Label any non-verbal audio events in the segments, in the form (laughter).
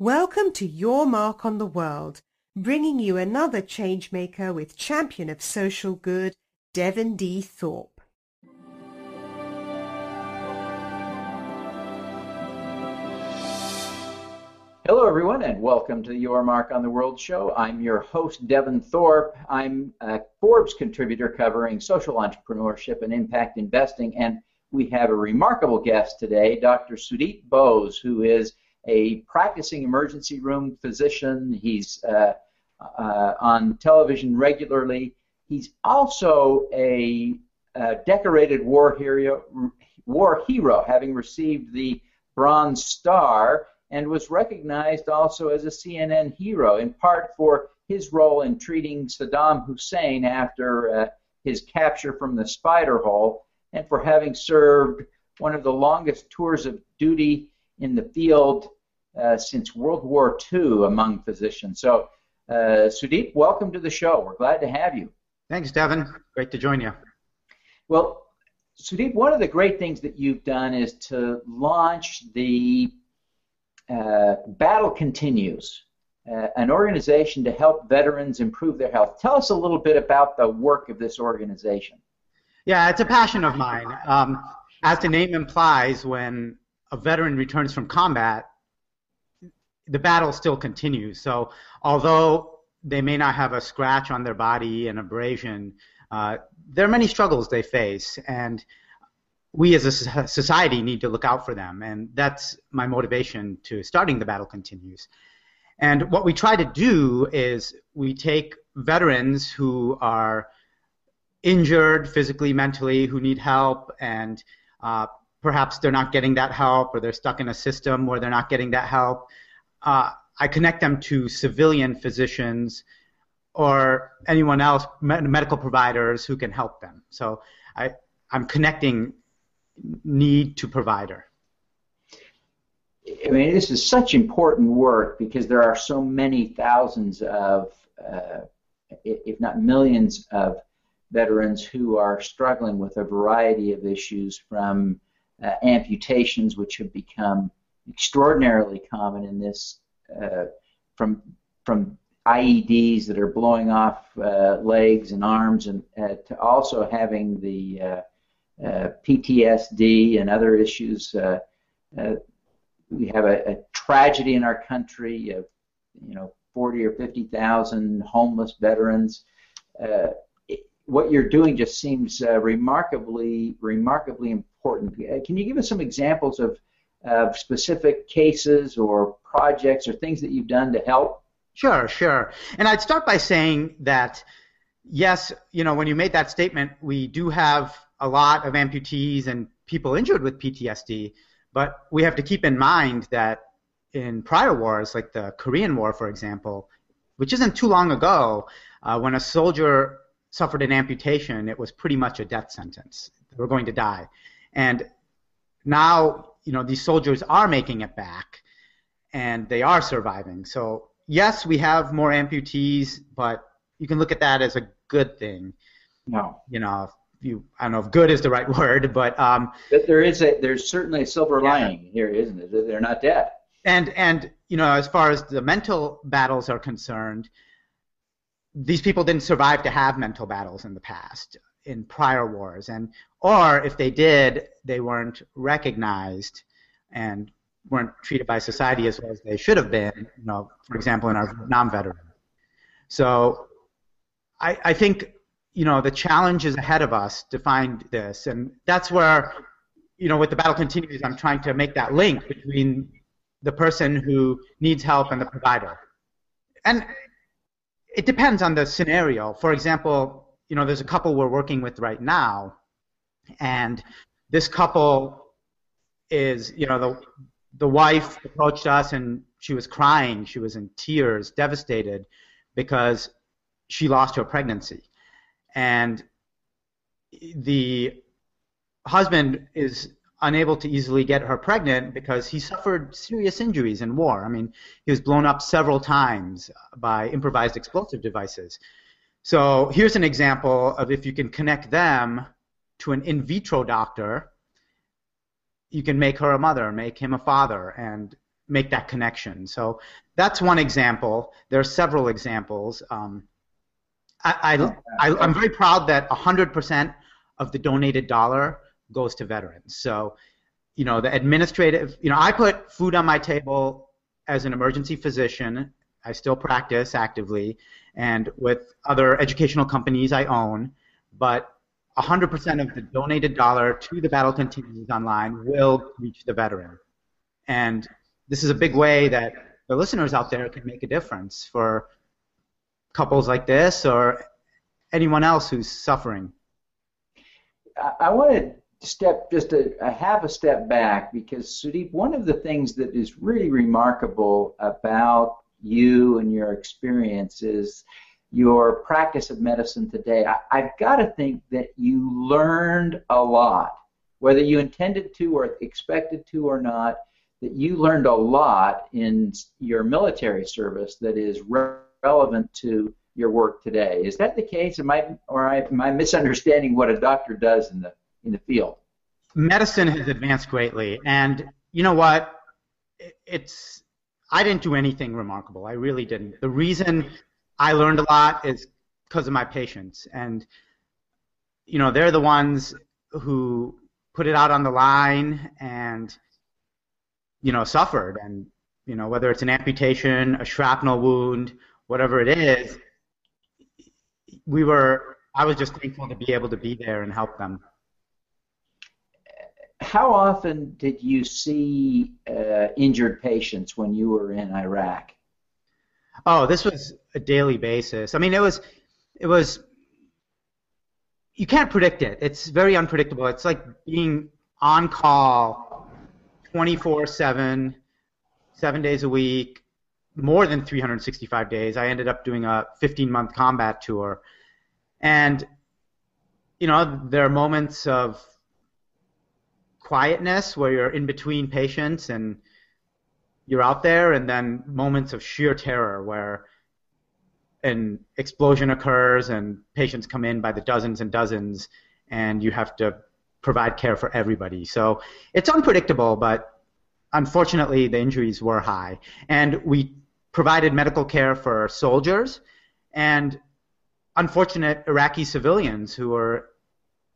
Welcome to Your Mark on the World, bringing you another changemaker with champion of social good, Devin D. Thorpe. Hello, everyone, and welcome to the Your Mark on the World show. I'm your host, Devin Thorpe. I'm a Forbes contributor covering social entrepreneurship and impact investing, and we have a remarkable guest today, Dr. Sudip Bose, who is a practicing emergency room physician. He's uh, uh, on television regularly. He's also a, a decorated war hero, war hero, having received the Bronze Star and was recognized also as a CNN hero, in part for his role in treating Saddam Hussein after uh, his capture from the spider hole, and for having served one of the longest tours of duty in the field uh, since World War II among physicians. So, uh, Sudip, welcome to the show. We're glad to have you. Thanks, Devin. Great to join you. Well, Sudip, one of the great things that you've done is to launch the uh, Battle Continues, uh, an organization to help veterans improve their health. Tell us a little bit about the work of this organization. Yeah, it's a passion of mine. Um, as the name implies, when a veteran returns from combat, the battle still continues. So, although they may not have a scratch on their body, an abrasion, uh, there are many struggles they face, and we as a society need to look out for them, and that's my motivation to starting the battle continues. And what we try to do is we take veterans who are injured physically, mentally, who need help, and uh, perhaps they're not getting that help, or they're stuck in a system where they're not getting that help. Uh, I connect them to civilian physicians or anyone else, medical providers who can help them. So I, I'm connecting need to provider? I mean, this is such important work because there are so many thousands of, uh, if not millions of veterans who are struggling with a variety of issues from uh, amputations, which have become extraordinarily common in this, uh, from from IEDs that are blowing off uh, legs and arms, and uh, to also having the uh, uh, PTSD and other issues. Uh, we have a, a, tragedy in our country of, you know, 40 or 50,000 homeless veterans. It, what you're doing just seems remarkably, remarkably important. Can you give us some examples of, of specific cases or projects or things that you've done to help? Sure, sure. And I'd start by saying that yes, you know, when you made that statement, we do have a lot of amputees and people injured with PTSD, but we have to keep in mind that in prior wars, like the Korean War, for example, which isn't too long ago, uh, when a soldier suffered an amputation, it was pretty much a death sentence. They were going to die. And now, you know, these soldiers are making it back and they are surviving. So, yes, we have more amputees, but you can look at that as a good thing. No. You know, you I don't know if good is the right (laughs) word, but um, but there is a there's certainly a silver yeah. lining here, isn't it? They're not dead. And and you know, as far as the mental battles are concerned, these people didn't survive to have mental battles in the past in prior wars, and or if they did, they weren't recognized and weren't treated by society as well as they should have been. You know, for example, in our Vietnam veteran. So, I, I think you know the challenge is ahead of us to find this, and that's where you know with the battle continues, I'm trying to make that link between the person who needs help and the provider, and it depends on the scenario. For example, you know there's a couple we're working with right now, and this couple is you know the the wife approached us and she was crying, she was in tears, devastated because she lost her pregnancy and the husband is unable to easily get her pregnant because he suffered serious injuries in war. I mean, he was blown up several times by improvised explosive devices. So here's an example of if you can connect them to an in vitro doctor, you can make her a mother, make him a father, and make that connection. So that's one example. There are several examples. Um, I, I, am very proud that 100% of the donated dollar goes to veterans. So, you know, the administrative, you know, I put food on my table as an emergency physician. I still practice actively, and with other educational companies I own, but 100% of the donated dollar to the Battle Continues Online will reach the veteran. And this is a big way that the listeners out there can make a difference for couples like this or anyone else who's suffering. I, want to step just a, a half a step back because Sudip, one of the things that is really remarkable about you and your experiences, your practice of medicine today, I, I've got to think that you learned a lot, whether you intended to or expected to or not, that you learned a lot in your military service that is re- relevant to your work today. Is that the case? Am I, or am I misunderstanding what a doctor does in the in the field? Medicine has advanced greatly, and you know what? It's I didn't do anything remarkable. I really didn't. The reason I learned a lot is because of my patients, and you know they're the ones who put it out on the line and you know suffered, and you know whether it's an amputation, a shrapnel wound, whatever it is, we were. I was just thankful to be able to be there and help them. How often did you see uh, injured patients when you were in Iraq? Oh, this was a daily basis. I mean, it was, it was. You can't predict it. It's very unpredictable. It's like being on call, 24/7, seven days a week, more than 365 days. I ended up doing a 15-month combat tour, and you know there are moments of quietness where you're in between patients and you're out there, and then moments of sheer terror where an explosion occurs and patients come in by the dozens and dozens, and you have to provide care for everybody. So it's unpredictable, but unfortunately, the injuries were high. And we provided medical care for soldiers and unfortunate Iraqi civilians who were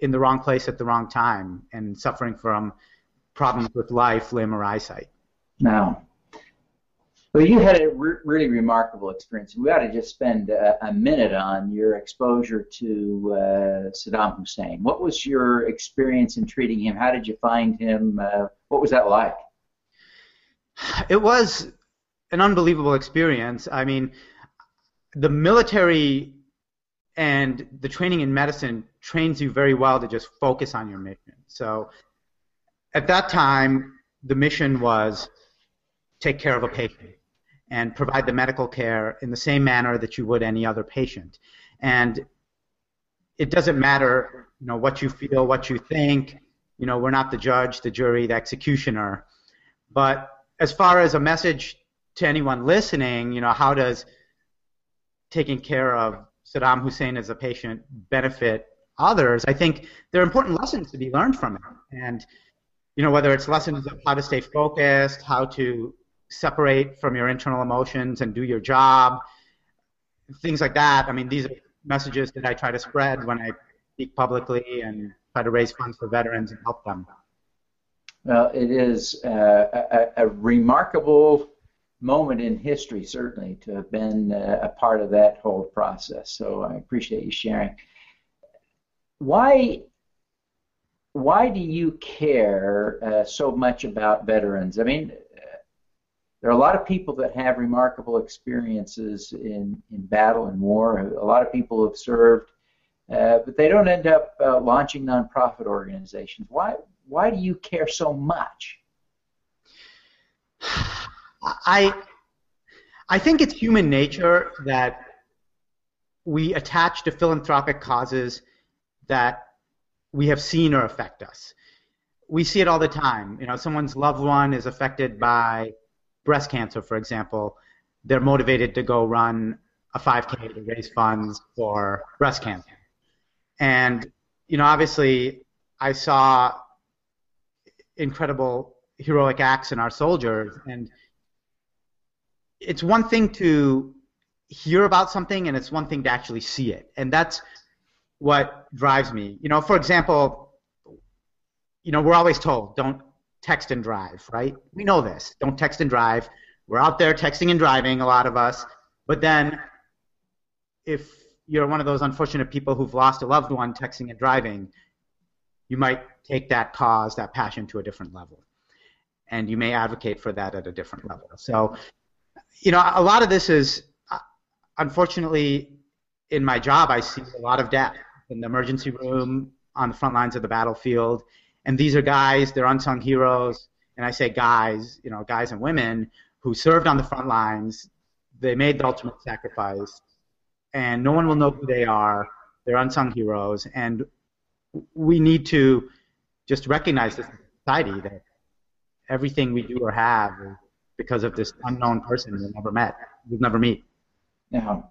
in the wrong place at the wrong time and suffering from problems with life, limb, or eyesight. Now, well, you had a re- really remarkable experience. We ought to just spend a, a minute on your exposure to uh, Saddam Hussein. What was your experience in treating him? How did you find him? Uh, what was that like? It was an unbelievable experience. I mean, the military and the training in medicine trains you very well to just focus on your mission. So at that time, the mission was take care of a patient and provide the medical care in the same manner that you would any other patient. And it doesn't matter, you know, what you feel, what you think. You know, we're not the judge, the jury, the executioner. But as far as a message to anyone listening, you know, how does taking care of Saddam Hussein as a patient benefit others? I think there are important lessons to be learned from it. And, you know, whether it's lessons of how to stay focused, how to separate from your internal emotions and do your job, things like that. I mean, these are messages that I try to spread when I speak publicly and try to raise funds for veterans and help them. Well, it is uh, a, a, remarkable moment in history, certainly, to have been uh, a part of that whole process. So I appreciate you sharing. Why, why do you care uh, so much about veterans? I mean, there are a lot of people that have remarkable experiences in, in battle and war. A lot of people have served, uh, but they don't end up uh, launching nonprofit organizations. Why, why do you care so much? (sighs) (sighs) (sighs) I, I think it's human nature that we attach to philanthropic causes that we have seen or affect us. We see it all the time. You know, someone's loved one is affected by breast cancer, for example, they're motivated to go run a 5K to raise funds for breast cancer. And, you know, obviously, I saw incredible heroic acts in our soldiers, and it's one thing to hear about something and it's one thing to actually see it. And that's what drives me. You know, for example, you know, we're always told don't text and drive, right? We know this. Don't text and drive. We're out there texting and driving, a lot of us. But then if you're one of those unfortunate people who've lost a loved one texting and driving, you might take that cause, that passion to a different level. And you may advocate for that at a different level. So, you know, a lot of this is, uh, unfortunately, in my job, I see a lot of death in the emergency room, on the front lines of the battlefield. And these are guys, they're unsung heroes. And I say guys, you know, guys and women who served on the front lines. They made the ultimate sacrifice. And no one will know who they are. They're unsung heroes. And we need to just recognize this society that everything we do or have because of this unknown person we've never met, we've never meet. Yeah.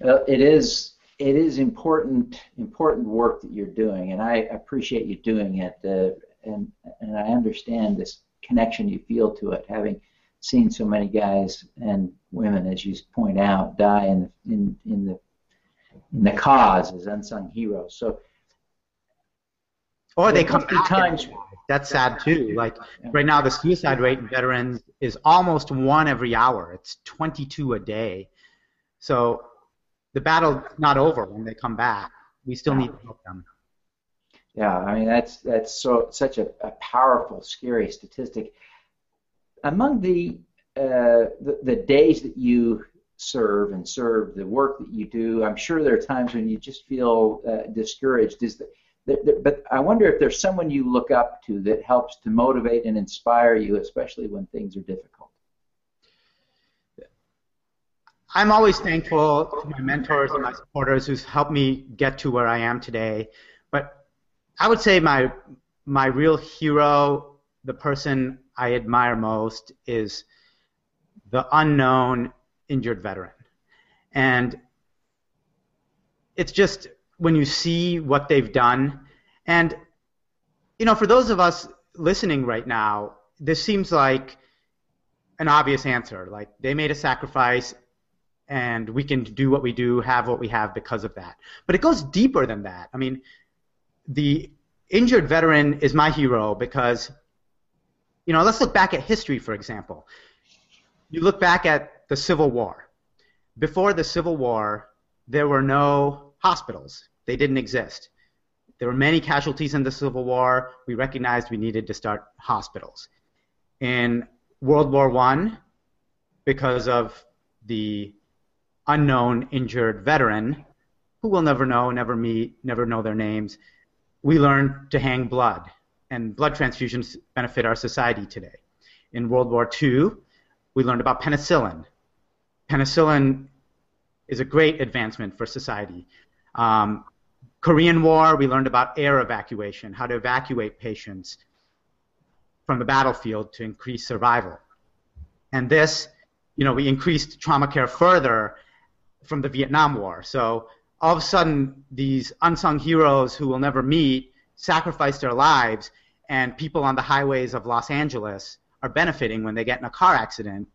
It is it is important important work that you're doing, and I appreciate you doing it. Uh, and and I understand this connection you feel to it, having seen so many guys and women, as you point out, die in in in the in the cause as unsung heroes. So. Or they come back. Times. That's sad too. Like right now, the suicide rate in veterans is almost one every hour. It's 22 a day. So the battle's not over when they come back. We still need to help them. Yeah, I mean that's that's so such a, a powerful, scary statistic. Among the, uh, the the days that you serve and serve the work that you do, I'm sure there are times when you just feel uh, discouraged. Is that but I wonder if there's someone you look up to that helps to motivate and inspire you, especially when things are difficult. I'm always thankful to my mentors and my supporters who's helped me get to where I am today. But I would say my my real hero, the person I admire most, is the unknown injured veteran. And it's just when you see what they've done, and you know, for those of us listening right now, this seems like an obvious answer. Like they made a sacrifice and we can do what we do, have what we have because of that. But it goes deeper than that. I mean, the injured veteran is my hero because, you know, let's look back at history, for example. You look back at the Civil War. Before the Civil War, there were no hospitals, they didn't exist. There were many casualties in the Civil War. We recognized we needed to start hospitals. In World War I, because of the unknown injured veteran who we'll never know, never meet, never know their names, we learned to hang blood. And blood transfusions benefit our society today. In World War II, we learned about penicillin. Penicillin is a great advancement for society. Um, Korean War, we learned about air evacuation, how to evacuate patients from the battlefield to increase survival. And this, you know, we increased trauma care further from the Vietnam War. So all of a sudden, these unsung heroes who will never meet sacrifice their lives, and people on the highways of Los Angeles are benefiting when they get in a car accident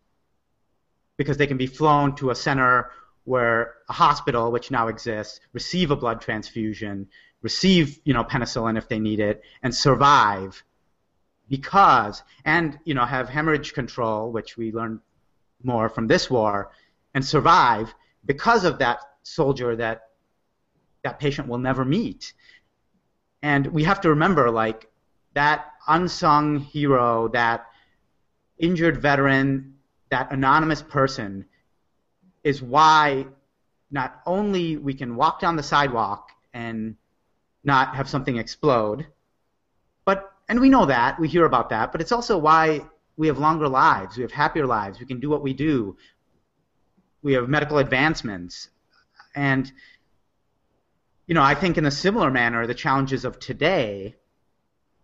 because they can be flown to a center where a hospital, which now exists, receive a blood transfusion, receive you know penicillin if they need it, and survive because and you know have hemorrhage control, which we learned more from this war, and survive because of that soldier that that patient will never meet. And we have to remember, like, that unsung hero, that injured veteran, that anonymous person is why not only we can walk down the sidewalk and not have something explode, but, and we know that, we hear about that, but it's also why we have longer lives, we have happier lives, we can do what we do, we have medical advancements, and you know I think in a similar manner the challenges of today,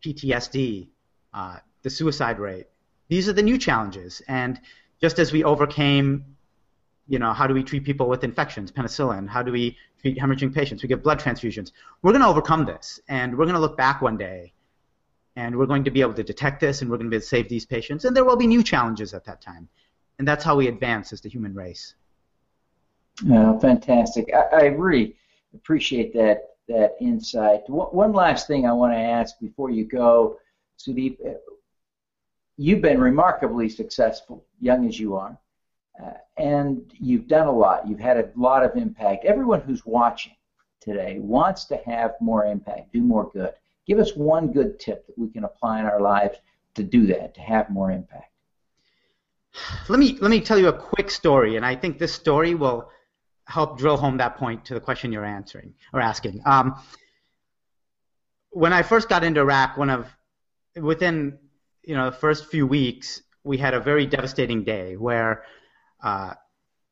PTSD, uh, the suicide rate, these are the new challenges, and just as we overcame, you know, how do we treat people with infections, penicillin? How do we treat hemorrhaging patients? We give blood transfusions. We're going to overcome this, and we're going to look back one day, and we're going to be able to detect this, and we're going to be able to save these patients, and there will be new challenges at that time. and that's how we advance as the human race. Oh, fantastic! I, I really appreciate that that insight. One last thing I want to ask before you go, Sudip. You've been remarkably successful, young as you are, uh, and you've done a lot. You've had a lot of impact. Everyone who's watching today wants to have more impact, do more good. Give us one good tip that we can apply in our lives to do that, to have more impact. Let me let me tell you a quick story, and I think this story will help drill home that point to the question you're answering or asking. Um, when I first got into Iraq, one of within you know the first few weeks, we had a very devastating day where uh,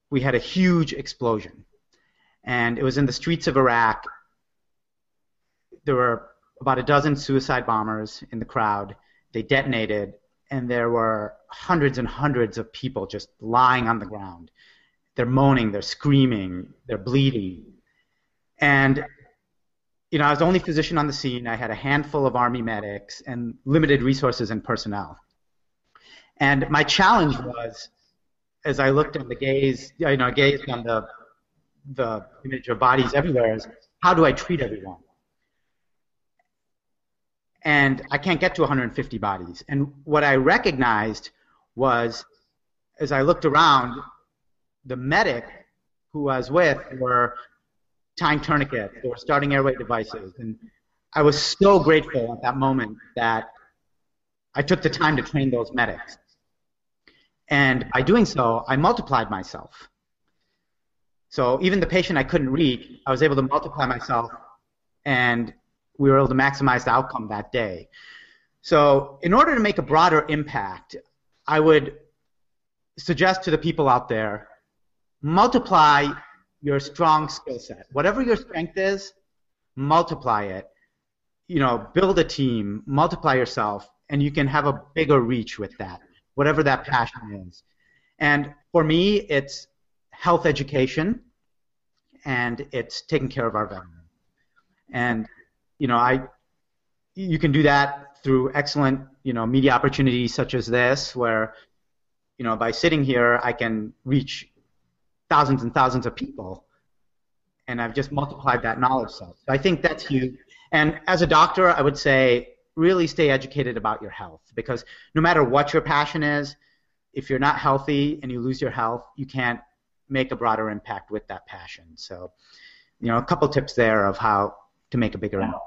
we had a huge explosion, and it was in the streets of Iraq. There were about a dozen suicide bombers in the crowd. They detonated, and there were hundreds and hundreds of people just lying on the ground. They're moaning, they're screaming, they're bleeding. And you know, I was the only physician on the scene. I had a handful of army medics and limited resources and personnel. And my challenge was, as I looked at the gaze, you know, gazed on the the image of bodies everywhere, is how do I treat everyone? And I can't get to 150 bodies. And what I recognized was, as I looked around, the medic who I was with were tying tourniquets, they were starting airway devices, and I was so grateful at that moment that I took the time to train those medics. And by doing so, I multiplied myself. So even the patient I couldn't reach, I was able to multiply myself, and we were able to maximize the outcome that day. So in order to make a broader impact, I would suggest to the people out there multiply your strong skill set. Whatever your strength is, multiply it. You know, build a team, multiply yourself, and you can have a bigger reach with that, whatever that passion is. And for me, it's health education and it's taking care of our veterans. And, you know, I you can do that through excellent, you know, media opportunities such as this, where, you know, by sitting here, I can reach thousands and thousands of people, and I've just multiplied that knowledge set. So I think that's huge. And as a doctor, I would say really stay educated about your health because no matter what your passion is, if you're not healthy and you lose your health, you can't make a broader impact with that passion. So, you know, a couple tips there of how to make a bigger impact.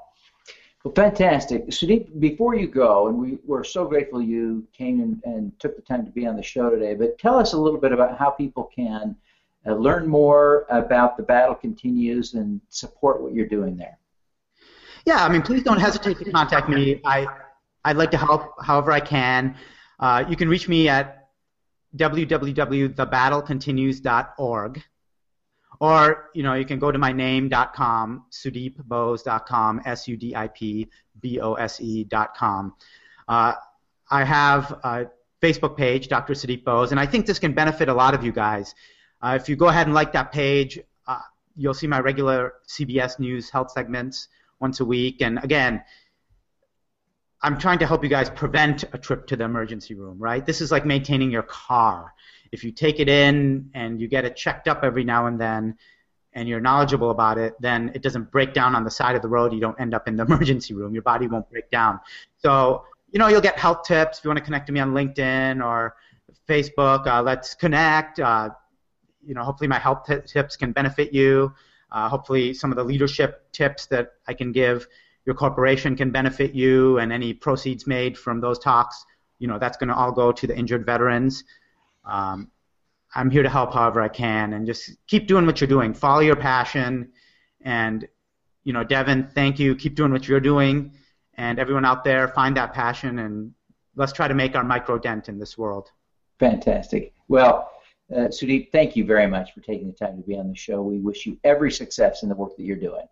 Well, fantastic. Sudip, before you go, and we, we're so grateful you came and, and took the time to be on the show today, but tell us a little bit about how people can uh, learn more about the battle continues and support what you're doing there. Yeah, I mean, please don't hesitate to contact me. I, I'd like to help however I can. Uh, you can reach me at www.thebattlecontinues.org. Or, you know, you can go to my name.com, sudipbose.com, S-U-D-I-P-B-O-S-E.com. Uh, I have a Facebook page, Dr. Sudip Bose, and I think this can benefit a lot of you guys. Uh, if you go ahead and like that page, uh, you'll see my regular CBS News health segments once a week. And again, I'm trying to help you guys prevent a trip to the emergency room, right? This is like maintaining your car. If you take it in and you get it checked up every now and then, and you're knowledgeable about it, then it doesn't break down on the side of the road. You don't end up in the (laughs) emergency room. Your body won't break down. So, you know, you'll get health tips. If you want to connect to me on LinkedIn or Facebook, uh, let's connect. Uh, you know, hopefully my health t- tips can benefit you. Uh, hopefully some of the leadership tips that I can give your corporation can benefit you, and any proceeds made from those talks, you know, that's going to all go to the injured veterans. Um, I'm here to help however I can, and just keep doing what you're doing. Follow your passion, and you know, Devin, thank you. Keep doing what you're doing, and everyone out there, find that passion, and let's try to make our micro dent in this world. Fantastic. Well. Uh, Sudip, thank you very much for taking the time to be on the show. We wish you every success in the work that you're doing.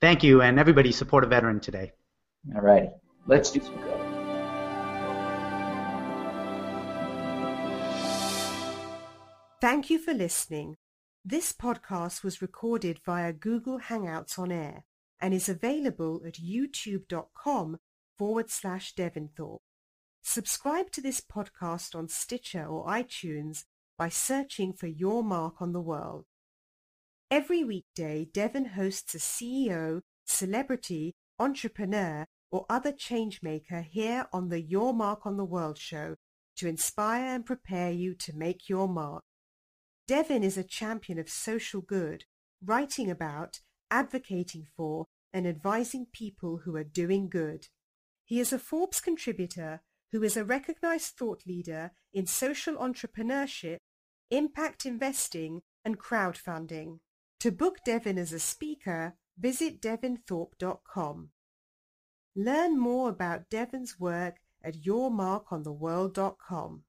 Thank you, and everybody support a veteran today. All righty. Let's do some good. Thank you for listening. This podcast was recorded via Google Hangouts on Air and is available at youtube.com forward slash Devinthorpe. Subscribe to this podcast on Stitcher or iTunes by searching for Your Mark on the World. Every weekday, Devin hosts a CEO, celebrity, entrepreneur, or other changemaker here on the Your Mark on the World show to inspire and prepare you to make your mark. Devin is a champion of social good, writing about, advocating for, and advising people who are doing good. He is a Forbes contributor who is a recognized thought leader in social entrepreneurship, impact investing, and crowdfunding. To book Devin as a speaker, visit devinthorpe.com. Learn more about Devin's work at yourmarkontheworld.com.